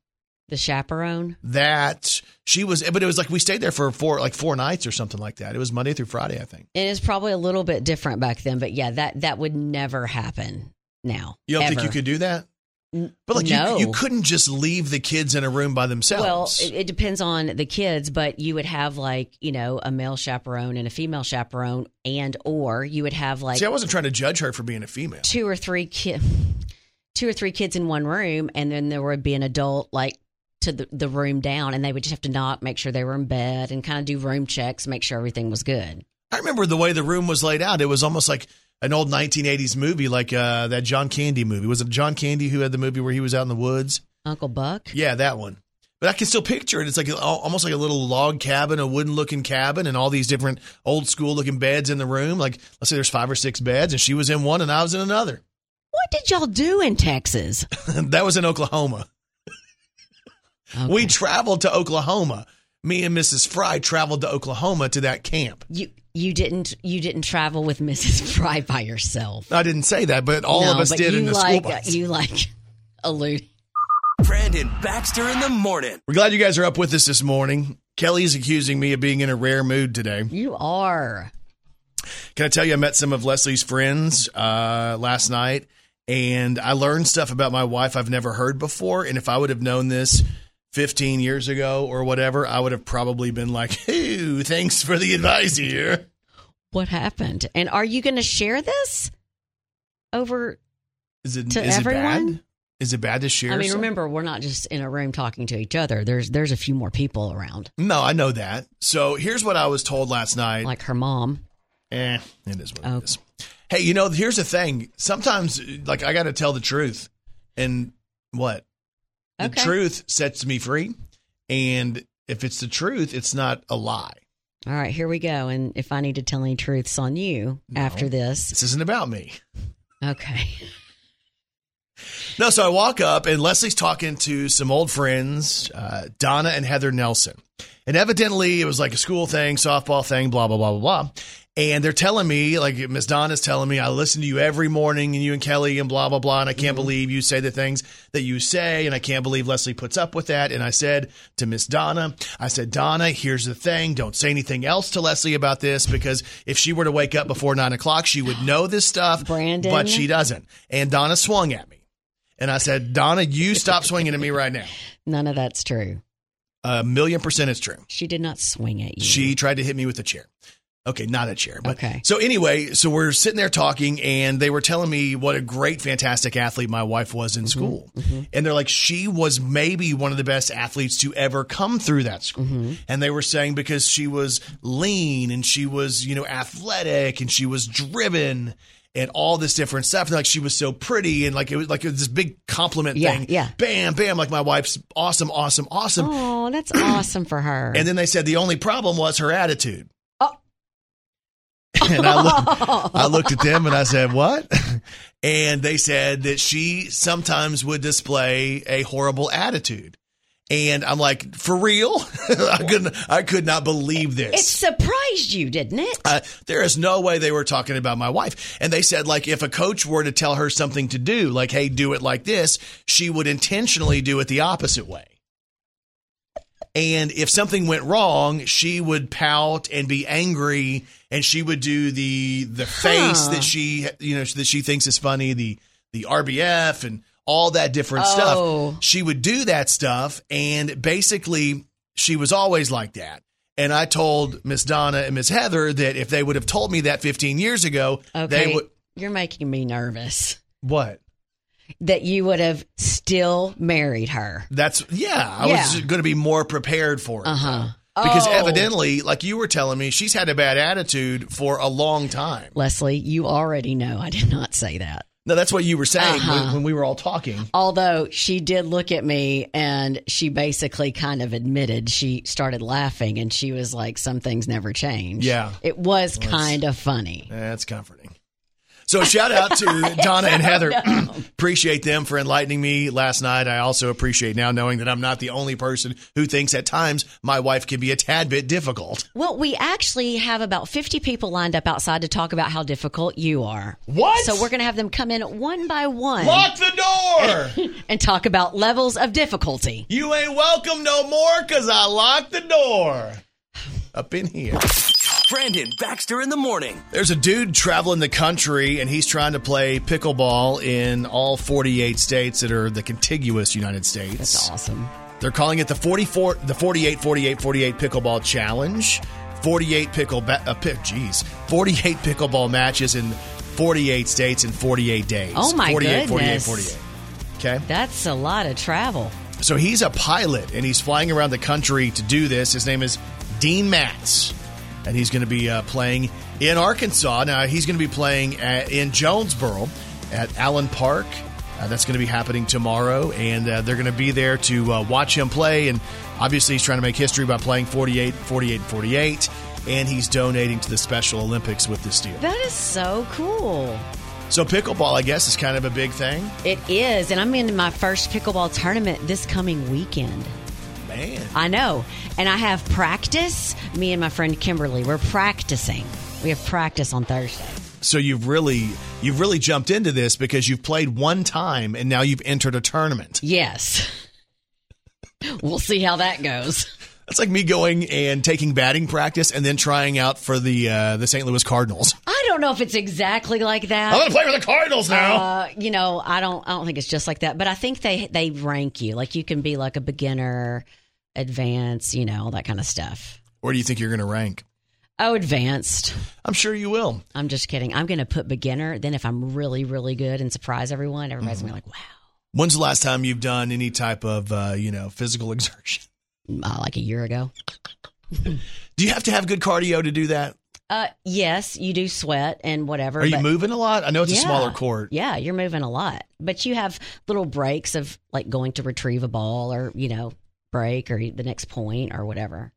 The chaperone. That she was, but it was like we stayed there for four like four nights or something like that. It was Monday through Friday, I think. And It is probably a little bit different back then, but yeah, that that would never happen now. You don't think you could do that? But like no. you, you couldn't just leave the kids in a room by Well, themselves. it, it depends on the kids, but you would have like you know a male chaperone and a female chaperone, and or you would have like See, I wasn't trying to judge her for being a female. two or three kid, (laughs) two or three kids in one room, and then there would be an adult like to the, the room down, and they would just have to knock, make sure they were in bed, and kind of do room checks, make sure everything was good. I remember the way the room was laid out. It was almost like an old 1980s movie, like uh, that John Candy movie. Was it John Candy who had the movie where he was out in the woods? Uncle Buck. Yeah, that one. But I can still picture it. It's like almost like a little log cabin, a wooden looking cabin, and all these different old school looking beds in the room. Like, let's say there's five or six beds, and she was in one and I was in another. What did y'all do in Texas? (laughs) that was in Oklahoma. We traveled to Oklahoma. me and Mrs. Fry traveled to Oklahoma to that camp. You you didn't you didn't travel with (laughs) Mrs. Fry by yourself. I didn't say that, but all of us did you in the like, school bus. You like allude. Brandon Baxter in the morning. We're glad you guys are up with us this morning. Kelly's accusing me of being in a rare mood today. You are. Can I tell you, I met some of Leslie's friends uh, last night, and I learned stuff about my wife I've never heard before. And if I would have known this 15 years ago or whatever, I would have probably been like, (laughs) "Ooh, thanks for the advice here." What happened? And are you going to share this over? Is it To is it everyone? bad? Is it bad to share? I mean, remember, we're not just in a room talking to each other. There's there's a few more people around, No, I know that. So here's what I was told last night. like her mom. Eh, it is what Oh. it is. Hey, you know, here's the thing. Sometimes, like, I got to tell the truth, and what the truth sets me free. And if it's the truth, it's not a lie. All right, here we go. And if I need to tell any truths on you after this, This isn't about me. okay. No, so I walk up and Leslie's talking to some old friends, uh, Donna and Heather Nelson. And evidently it was like a school thing, softball thing, blah, blah, blah, blah, blah. And they're telling me, like Miss Donna's telling me, I listen to you every morning and you and Kelly and blah, blah, blah. And I can't mm-hmm. believe you say the things that you say. And I can't believe Leslie puts up with that. And I said to Miss Donna, I said, Donna, here's the thing. Don't say anything else to Leslie about this because if she were to wake up before nine o'clock, she would know this stuff. Brandon. But she doesn't. And Donna swung at me. And I said, Donna, you stop swinging at me right now. None of that's true. A million percent is true. She did not swing at you. She tried to hit me with a chair. Okay, not a chair. But Okay. so anyway, so we're sitting there talking and they were telling me what a great, fantastic athlete my wife was in mm-hmm, school. Mm-hmm. And they're like, she was maybe one of the best athletes to ever come through that school. Mm-hmm. And they were saying because she was lean and she was, you know, athletic and she was driven and all this different stuff. And like she was so pretty and like it was like it was this big compliment Yeah, thing. yeah. Bam, bam. Like my wife's awesome, awesome, awesome. Oh, that's awesome for her. And then they said the only problem was her attitude. (laughs) And I, look, I (laughs) looked at them and I said, What? (laughs) And they said that she sometimes would display a horrible attitude. And I'm like, For real? I couldn't I could not believe this. it surprised you, didn't it? Uh, there is no way they were talking about my wife. And they said, like, if a coach were to tell her something to do, like, hey, do it like this, she would intentionally do it the opposite way. And if something went wrong, she would pout and be angry, and she would do the the face Huh. that she you know that she thinks is funny, the the RBF and all that different Oh. stuff. She would do that stuff, and basically, she was always like that. And I told Miss Donna and Miss Heather that if they would have told me that 15 years ago, Okay. they would. You're making me nervous What? That you would have still married her. That's yeah. I Yeah. was going to be more prepared for it. Uh huh. Because Oh. evidently, like you were telling me, she's had a bad attitude for a long time. Leslie, you already know I did not say that. No, that's what you were saying Uh-huh. when, when we were all talking. Although she did look at me and she basically kind of admitted she started laughing and she was like, Some things never change. Yeah. It was Well, kind of funny. That's comforting. So shout out to (laughs) Donna and Heather. (clears throat) appreciate them for enlightening me last night. I also appreciate now knowing that I'm not the only person who thinks at times my wife can be a tad bit difficult. Well, we actually have about 50 people lined up outside to talk about how difficult you are. What? So we're going to have them come in one by one Lock the door. (laughs) and talk about levels of difficulty. you ain't welcome no more because I locked the door. Up in here. Brandon Baxter in the morning. There's a dude traveling the country and he's trying to play pickleball in all 48 states that are the contiguous United States. That's awesome. They're calling it the 44 the 48 48 48 pickleball challenge. 48 pickle ba- uh, pick geez. 48 pickleball matches in 48 states in 48 days. Oh, my 48 48 goodness. 48. Okay? That's a lot of travel. So he's a pilot and he's flying around the country to do this. His name is Dean Matz, and he's going to be uh, playing in Arkansas. Now he's going to be playing at, in Jonesboro at Allen Park. Uh, that's going to be happening tomorrow, and uh, they're going to be there to uh, watch him play. And obviously, he's trying to make history by playing 48, 48, 48, and he's donating to the Special Olympics with this deal. That is so cool. So pickleball, I guess, is kind of a big thing. It is. And I'm in my first pickleball tournament this coming weekend. Man. I know. And I have practice. Me and my friend Kimberly, we're practicing. We have practice on Thursday. So you've really you've really jumped into this because you've played one time and now you've entered a tournament. Yes. (laughs) we'll see how that goes. That's like me going and taking batting practice and then trying out for the uh, the St. Louis Cardinals. I don't know if it's exactly like that. I'm going to play for the Cardinals now. Uh, you know, I don't. I don't think it's just like that. But I think they they rank you. Like you can be like a beginner, advanced. You know, all that kind of stuff. Where do you think you're going to rank? Oh, advanced. I'm sure you will. I'm just kidding. I'm going to put beginner. Then if I'm really really good and surprise everyone, everybody's gonna be like, wow. When's the last time you've done any type of uh, you know physical (laughs) exertion? Uh, like a year ago. (laughs) Do you have to have good cardio to do that? Uh, yes, you do sweat and whatever. Are you moving a lot? I know it's a smaller court. Yeah, you're moving a lot, but you have little breaks of like going to retrieve a ball or you know break or the next point or whatever.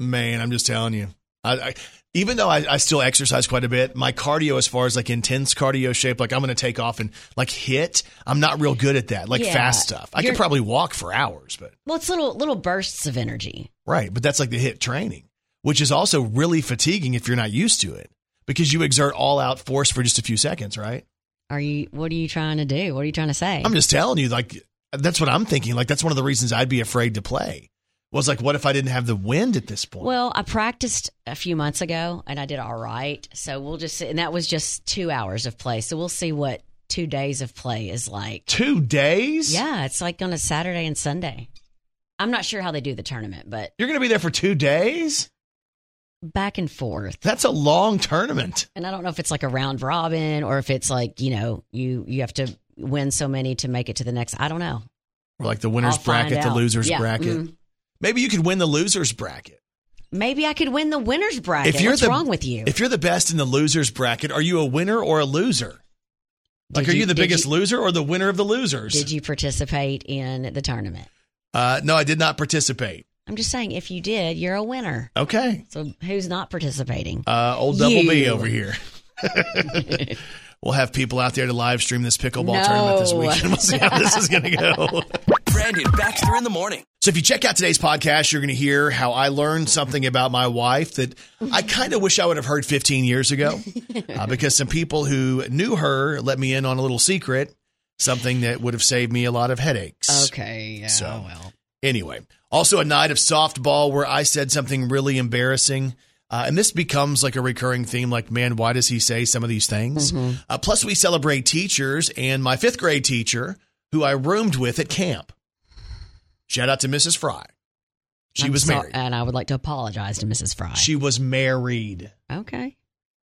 Man, I'm just telling you. I, I, even though I, I still exercise quite a bit, my cardio, as far as like intense cardio shape, like I'm going to take off and like hit. I'm not real good at that, like Yeah. fast stuff. I could probably walk for hours, but Well, it's little little bursts of energy. right. But that's like the hit training, which is also really fatiguing if you're not used to it because you exert all out force for just a few seconds, right? Are you? What are you trying to do? What are you trying to say? I'm just telling you, like that's what I'm thinking. Like that's one of the reasons I'd be afraid to play. Was like, what if I didn't have the wind at this point? well, I practiced a few months ago and I did all right. So we'll just and that was just two hours of play. So we'll see what two days of play is like. Two days? Yeah, it's like on a Saturday and Sunday. I'm not sure how they do the tournament, but You're going to be there for two days? back and forth. That's a long tournament. And I don't know if it's like a round robin or if it's like, you know, you you have to win so many to make it to the next. I don't know. Or like the winners I'll bracket, the losers Yeah, bracket. mhm. Maybe you could win the losers bracket. Maybe I could win the winners bracket. What's the, wrong with you? If you're the best in the losers bracket, are you a winner or a loser? Like, Did are you, you- the biggest you- loser or the winner of the losers? Did you participate in the tournament? Uh, no, I did not participate. I'm just saying, if you did, you're a winner. Okay. So who's not participating? Uh, old Double B over here. (laughs) we'll have people out there to live stream this pickleball No. tournament this weekend. (laughs) We'll see how this is going to go. (laughs) Brandon Baxter in the morning. So if you check out today's podcast, you're going to hear how I learned something about my wife that I kind of wish I would have heard 15 years ago, (laughs) uh, because some people who knew her let me in on a little secret, something that would have saved me a lot of headaches. Okay. Yeah. So- well. Anyway, also a night of softball where I said something really embarrassing. Uh, and this becomes like a recurring theme like, man, why does he say some of these things? Uh, plus, we celebrate teachers and my fifth grade teacher who I roomed with at camp. Shout out to Mrs. Fry. She I'm was so- married. and I would like to apologize to Mrs. Fry. She was married. okay.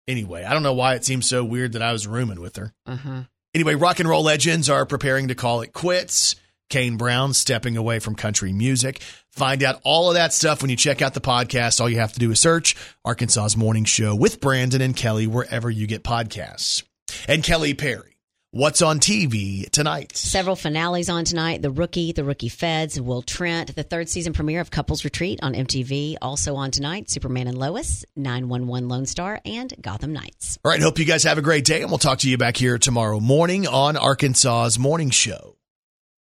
Anyway, I don't know why it seems so weird that I was rooming with her. Uh huh. Anyway, rock and roll legends are preparing to call it quits. Kane Brown stepping away from country music. Find out all of that stuff when you check out the podcast. All you have to do is search Arkansas's Morning Show with Brandon and Kelly wherever you get podcasts. And Kelly Perry, what's on TV tonight? Several finales on tonight. The Rookie, The Rookie Feds, Will Trent, the third season premiere of Couples Retreat on MTV. Also on tonight, Superman and Lois, 911 Lone Star, and Gotham Knights. All right, hope you guys have a great day, and we'll talk to you back here tomorrow morning on Arkansas's Morning Show.